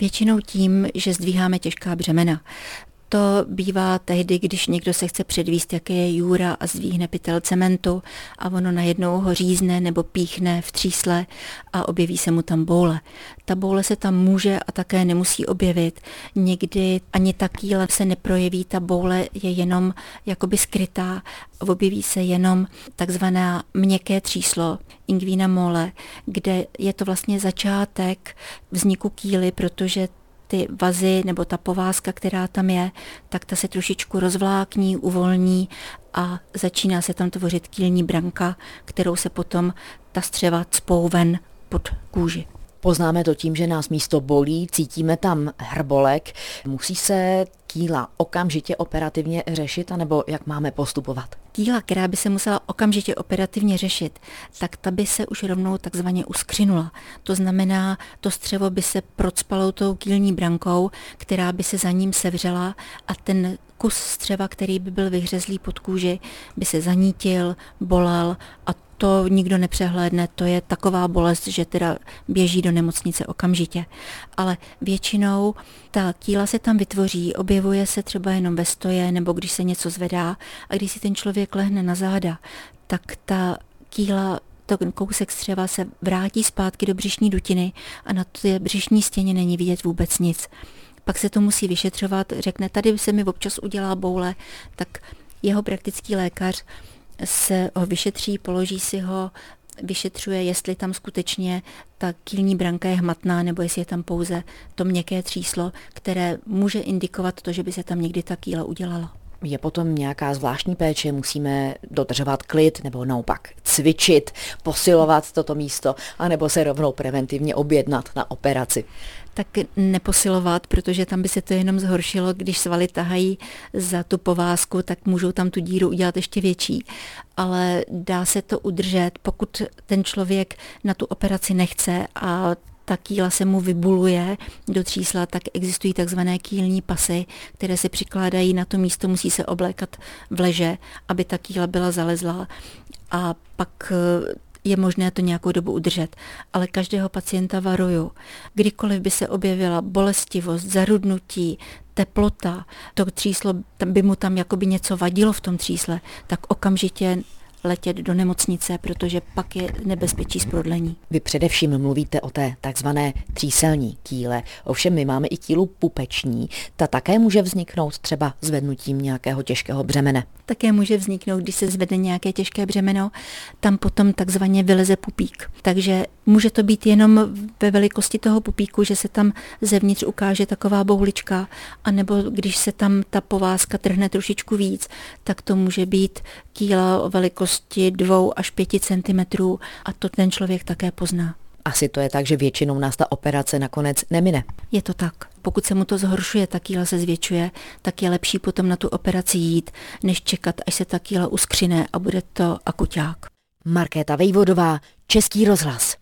Většinou tím, že zdvíháme těžká břemena. To bývá tehdy, když někdo se chce předvíst, jaké je jůra a zdvíhne pytel cementu a ono najednou ho řízne nebo píchne v třísle a objeví se mu tam boule. Ta boule se tam může a také nemusí objevit. Někdy ani ta kýle se neprojeví, ta boule je jenom jakoby skrytá, objeví se jenom takzvaná měkké tříslo, ingvina mole, kde je to vlastně začátek vzniku kýly, protože ty vazy nebo ta povázka, která tam je, tak ta se trošičku rozvlákní, uvolní a začíná se tam tvořit kýlní branka, kterou se potom ta střeva cpou ven pod kůži. Poznáme to tím, že nás místo bolí, cítíme tam hrbolek. Musí se kýla okamžitě operativně řešit, anebo jak máme postupovat? Kýla, která by se musela okamžitě operativně řešit, tak ta by se už rovnou takzvaně uskřinula. To znamená, to střevo by se procpalo tou kýlní brankou, která by se za ním sevřela a ten kus střeva, který by byl vyhřezlý pod kůži, by se zanítil, bolel a to nikdo nepřehlédne, to je taková bolest, že teda běží do nemocnice okamžitě. Ale většinou ta kýla se tam vytvoří, objevuje se třeba jenom ve stoje nebo když se něco zvedá a když si ten člověk lehne na záda, tak ta kýla to kousek střeva se vrátí zpátky do břišní dutiny a na té břišní stěně není vidět vůbec nic. Pak se to musí vyšetřovat, řekne, tady se mi občas udělá boule, tak jeho praktický lékař se ho vyšetří, položí si ho, vyšetřuje, jestli tam skutečně ta kýlní branka je hmatná, nebo jestli je tam pouze to měkké tříslo, které může indikovat to, že by se tam někdy ta kýla udělala. Je potom nějaká zvláštní péče, musíme dodržovat klid nebo naopak cvičit, posilovat toto místo, anebo se rovnou preventivně objednat na operaci tak neposilovat, protože tam by se to jenom zhoršilo, když svaly tahají za tu povázku, tak můžou tam tu díru udělat ještě větší. Ale dá se to udržet, pokud ten člověk na tu operaci nechce a ta kýla se mu vybuluje do třísla, tak existují takzvané kýlní pasy, které se přikládají na to místo, musí se oblékat v leže, aby ta kýla byla zalezlá a pak je možné to nějakou dobu udržet, ale každého pacienta varuju. Kdykoliv by se objevila bolestivost, zarudnutí, teplota, to tříslo by mu tam jakoby něco vadilo v tom třísle, tak okamžitě letět do nemocnice, protože pak je nebezpečí z prodlení. Vy především mluvíte o té takzvané tříselní kýle. Ovšem my máme i kýlu pupeční. Ta také může vzniknout třeba zvednutím nějakého těžkého břemene. Také může vzniknout, když se zvedne nějaké těžké břemeno, tam potom takzvaně vyleze pupík. Takže může to být jenom ve velikosti toho pupíku, že se tam zevnitř ukáže taková boulička, anebo když se tam ta povázka trhne trošičku víc, tak to může být kýla o velikosti velikosti 2 až 5 cm a to ten člověk také pozná. Asi to je tak, že většinou nás ta operace nakonec nemine. Je to tak. Pokud se mu to zhoršuje, ta kýla se zvětšuje, tak je lepší potom na tu operaci jít, než čekat, až se ta kýla uskřine a bude to akuťák. Markéta Vejvodová, Český rozhlas.